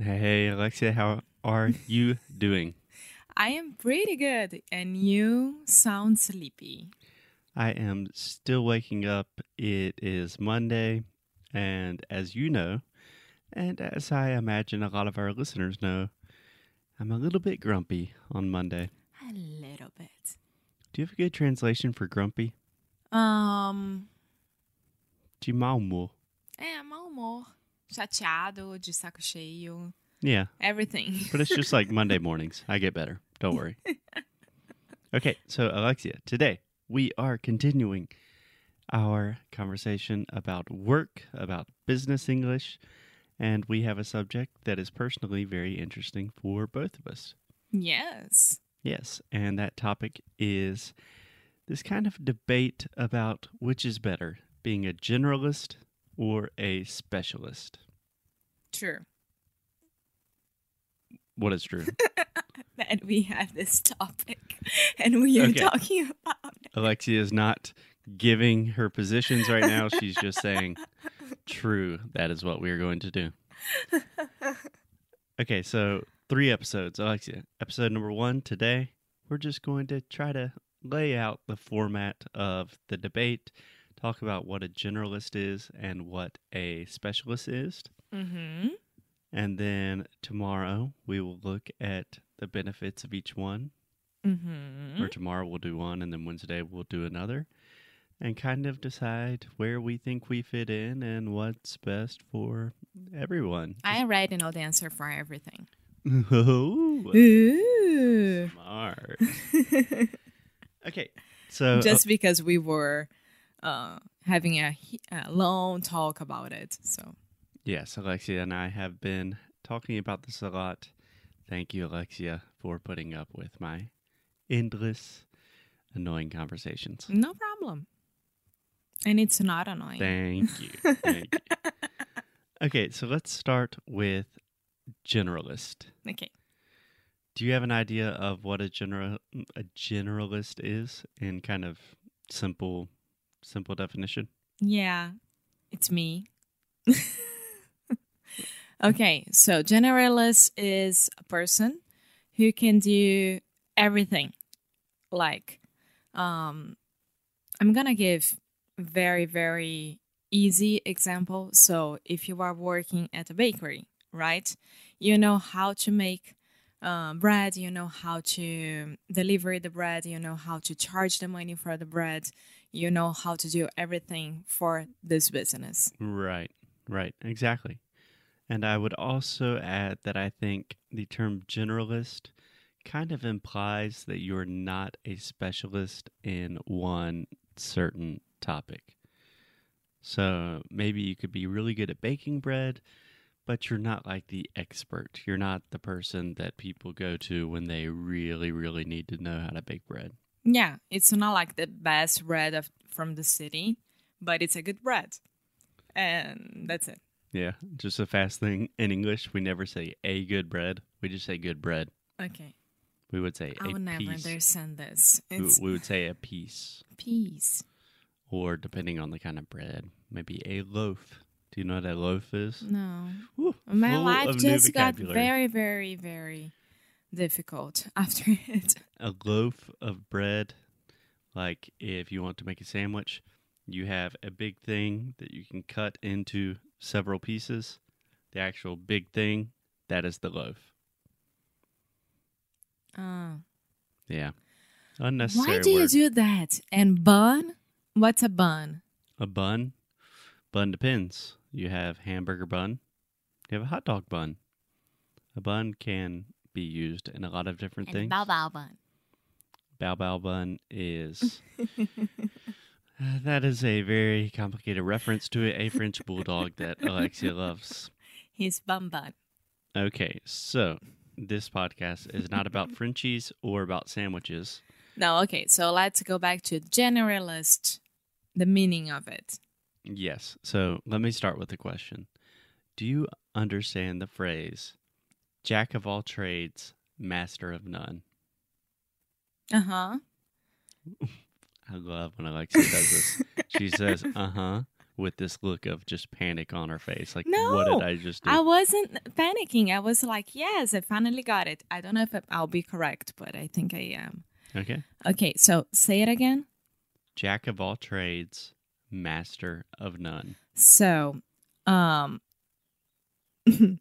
Hey, Alexia, how are you doing? I am pretty good, and you sound sleepy. I am still waking up. It is Monday, and as you know, and as I imagine a lot of our listeners know, I'm a little bit grumpy on Monday. A little bit. Do you have a good translation for grumpy? Um, De mau humor. é, mau humor. Chateado, de saco cheio. Yeah, Everything. but it's just like Monday mornings. I get better. Don't worry. Okay, so Alexia, today we are continuing our conversation about work, about business English, and we have a subject that is personally very interesting for both of us. yes. Yes, and that topic is this kind of debate about which is better, being a generalist or a specialist. True. What is true? That we have this topic, and we are Okay. talking about it. Alexia is not giving her positions right now. She's just saying, true, that is what we are going to do. Okay, so three episodes. Alexia, episode number one today, we're just going to try to lay out the format of the debate, talk about what a generalist is and what a specialist is. Mm-hmm. And then tomorrow, we will look at the benefits of each one. Mm-hmm. or tomorrow we'll do one and then Wednesday we'll do another and kind of decide where we think we fit in and what's best for everyone. I already know the answer for everything. Ooh, Ooh. smart. Okay, so Just because we were uh, having a, a long talk about it. So yes, Alexia and I have been talking about this a lot. Thank you, Alexia, for putting up with my endless, annoying conversations. no problem. And it's not annoying. Thank you. Thank you. Okay, so let's start with generalist. Okay. Do you have an idea of what a general a generalist is in kind of simple simple definition? Yeah, it's me. okay, so generalist is a person who can do everything. Like, um, I'm gonna give very very easy example. So if you are working at a bakery, right, you know how to make uh, bread, you know how to deliver the bread, you know how to charge the money for the bread, you know how to do everything for this business. Right. Right. Exactly. And I would also add that I think the term generalist kind of implies that you're not a specialist in one certain topic. So maybe you could be really good at baking bread, but you're not like the expert. You're not the person that people go to when they really, really need to know how to bake bread. Yeah, it's not like the best bread of, from the city, but it's a good bread. And that's it. Yeah. Just a fast thing in English, we never say a good bread. We just say good bread. Okay. We would say I a would never piece. understand this. We, we would say a piece, Piece. or depending on the kind of bread, maybe a loaf. Do you know what a loaf is? No. Woo, My life just got very, very, very difficult after it. a loaf of bread. Like if you want to make a sandwich, you have a big thing that you can cut into several pieces. The actual big thing, that is the loaf. Uh, Yeah. Unnecessary why do you do that? And bun? What's a bun? a bun? Bun depends. You have hamburger bun. You have a hot dog bun. A bun can be used in a lot of different things. bao bun. Bao Bao Bun is. Uh, that is a very complicated reference to a French bulldog that Alexia loves. He's bun bun. Okay, so this podcast is not about Frenchies or about sandwiches. No, okay. So let's go back to generalist, the meaning of it. Yes, so let me start with a question. Do you understand the phrase jack of all trades, master of none? Uh huh. I love when Alexia does this. She says, uh huh, with this look of just panic on her face. Like, No, what did I just do? I wasn't panicking. I was like, yes, I finally got it. I don't know if I'll be correct, but I think I am. okay. Okay, so say it again. Jack of all trades, master of none. So, um,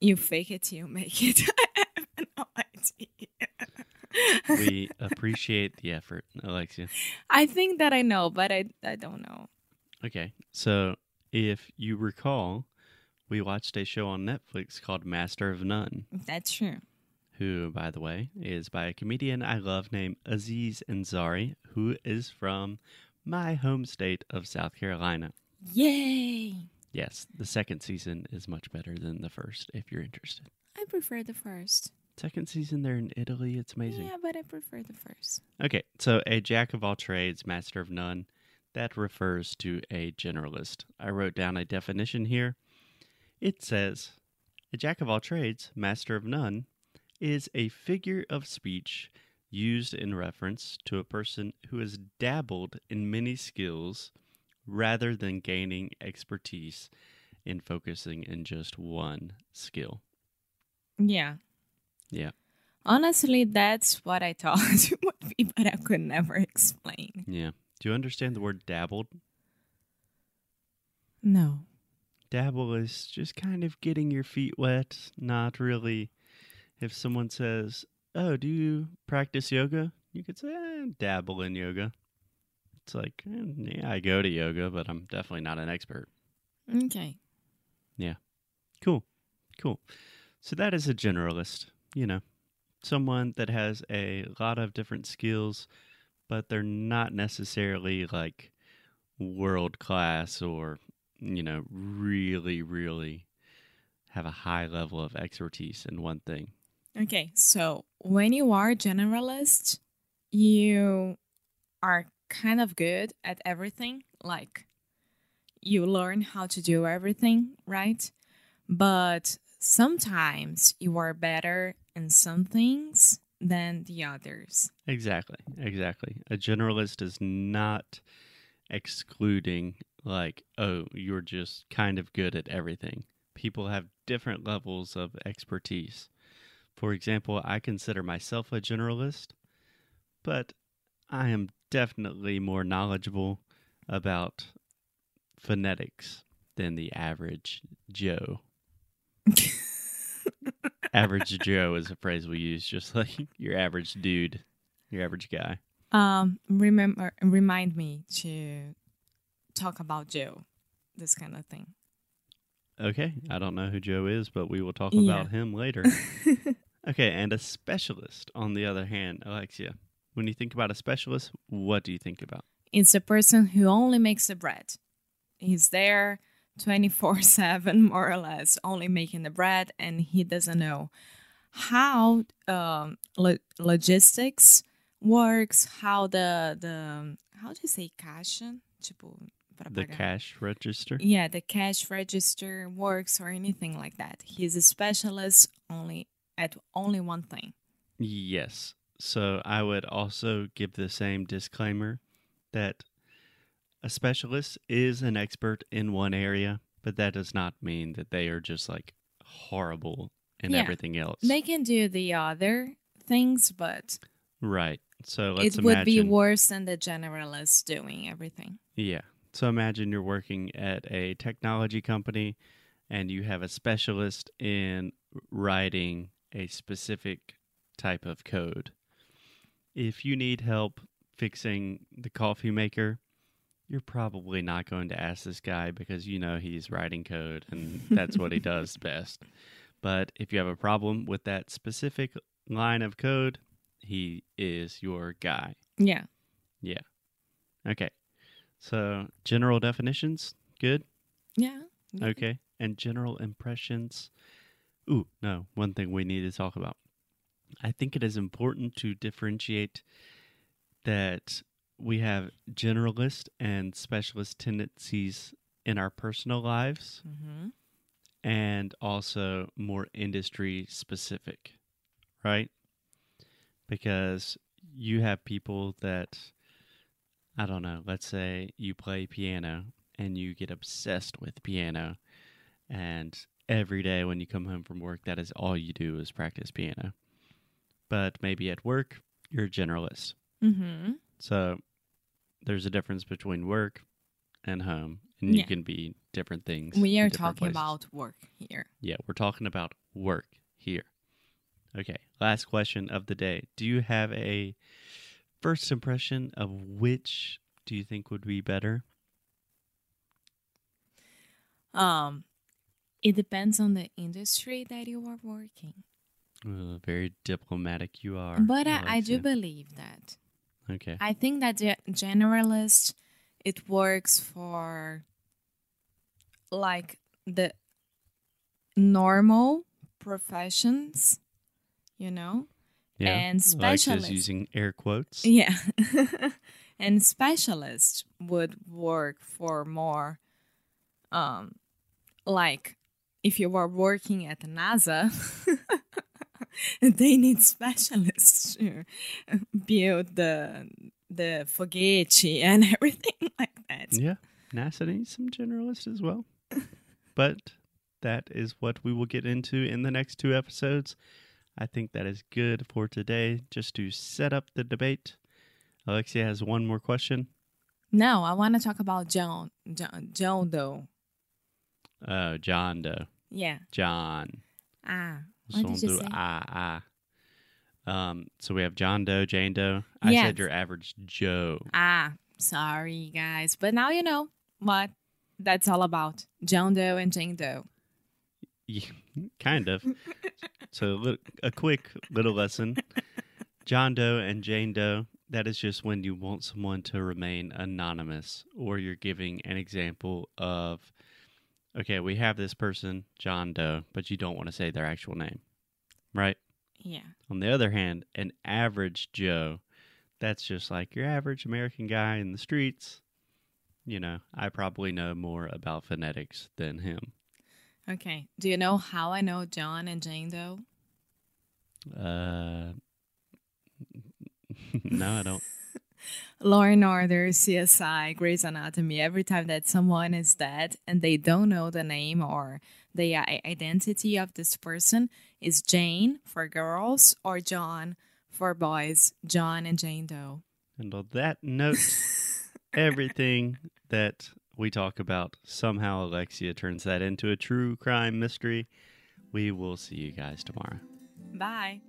you fake it you make it. I have no idea. We appreciate the effort, Alexia. I think that I know, but I I don't know. Okay. So, if you recall, we watched a show on Netflix called Master of None, That's true. Who, by the way, is by a comedian I love named Aziz Ansari, who is from my home state of South Carolina. Yay! Yes, the second season is much better than the first, if you're interested. I prefer the first. Second season, they're in Italy. It's amazing. Yeah, but I prefer the first. Okay, so a jack of all trades, master of none, that refers to a generalist. I wrote down a definition here. It says, a jack of all trades, master of none, is a figure of speech used in reference to a person who has dabbled in many skills rather than gaining expertise in focusing in just one skill. Yeah. Yeah. Honestly, that's what I thought it would be, but I could never explain. Yeah. Do you understand the word dabbled? No. dabble is just kind of getting your feet wet, not really. If someone says, Oh, do you practice yoga? You could say, eh, dabble in yoga. It's like, eh, yeah, I go to yoga, but I'm definitely not an expert. Okay. Yeah. Cool. Cool. So that is a generalist, you know, someone that has a lot of different skills, but they're not necessarily like world class or, you know, really, really have a high level of expertise in one thing. Okay. So when you are a generalist, you are kind of good at everything. Like you learn how to do everything, right? But sometimes you are better in some things than the others. Exactly. Exactly. A generalist is not excluding, like, oh, you're just kind of good at everything. People have different levels of expertise. For example, I consider myself a generalist, but I am definitely more knowledgeable about phonetics than the average Joe. average Joe is a phrase we use, just like your average dude, your average guy. Um, remember, remind me to talk about Joe, this kind of thing. Okay, I don't know who Joe is, but we will talk Yeah. about him later. okay, and a specialist, on the other hand, Alexia, when you think about a specialist, what do you think about? It's a person who only makes the bread. He's there 24 7, more or less, only making the bread, and he doesn't know how um, lo- logistics works, how the, the how do you say caixa? Tipo, The pagar. cash register? Yeah, the cash register works or anything like that. He's a specialist only at only one thing. Yes. So I would also give the same disclaimer that a specialist is an expert in one area, but that does not mean that they are just like horrible in Yeah. everything else. They can do the other things, but right. So let's it would be worse than the generalist doing everything. Yeah. So imagine you're working at a technology company and you have a specialist in writing a specific type of code. If you need help fixing the coffee maker, you're probably not going to ask this guy because you know he's writing code and that's what he does best. But if you have a problem with that specific line of code, he is your guy. Yeah. Yeah. Okay. So, general definitions, good. Yeah. Okay. And general impressions. Ooh, no, one thing we need to talk about. I think it is important to differentiate that we have generalist and specialist tendencies in our personal lives hmm and also more industry specific, right? Because you have people that I don't know, let's say you play piano and you get obsessed with piano and every day when you come home from work that is all you do is practice piano. But maybe at work you're a generalist. Mm-hmm. So there's a difference between work and home and you Yeah. can be different things. We are talking places. about work here. Yeah, we're talking about work here. Okay, last question of the day. Do you have a first impression of which do you think would be better? Um, it depends on the industry that you are working. Uh, very diplomatic you are. But I, I do believe that. Okay. I think that the generalist it works for like the normal professions, you know? Yeah. and Alexia's specialist. using air quotes. Yeah. and specialist would work for more um like if you are working at NASA they need specialists to build the the foguete and everything like that. Yeah. NASA needs some generalists as well. but that is what we will get into in the next two episodes. I think that is good for today, just to set up the debate. Alexia has one more question. No, I want to talk about John John, John though. Oh, John Doe. Yeah. John. Ah. You say? do ah ah. Um, so we have John Doe, Jane Doe. I Yes. said your average Joe. Ah, sorry guys, but now you know what that's all about. John Doe and Jane Doe. Yeah, kind of. so a quick little lesson. John Doe and Jane Doe, that is just when you want someone to remain anonymous or you're giving an example of, okay, we have this person, John Doe, but you don't want to say their actual name, right? Yeah. On the other hand, an average Joe, that's just like your average American guy in the streets. You know, I probably know more about phonetics than him. Okay. Do you know how I know John and Jane Doe? Uh, no, I don't. Law and Order, CSI, Grey's Anatomy, every time that someone is dead and they don't know the name or the identity of this person is Jane for girls or John for boys. John and Jane Doe. And on that note, everything that we talk about, somehow Alexia turns that into a true crime mystery. We will see you guys tomorrow. Bye.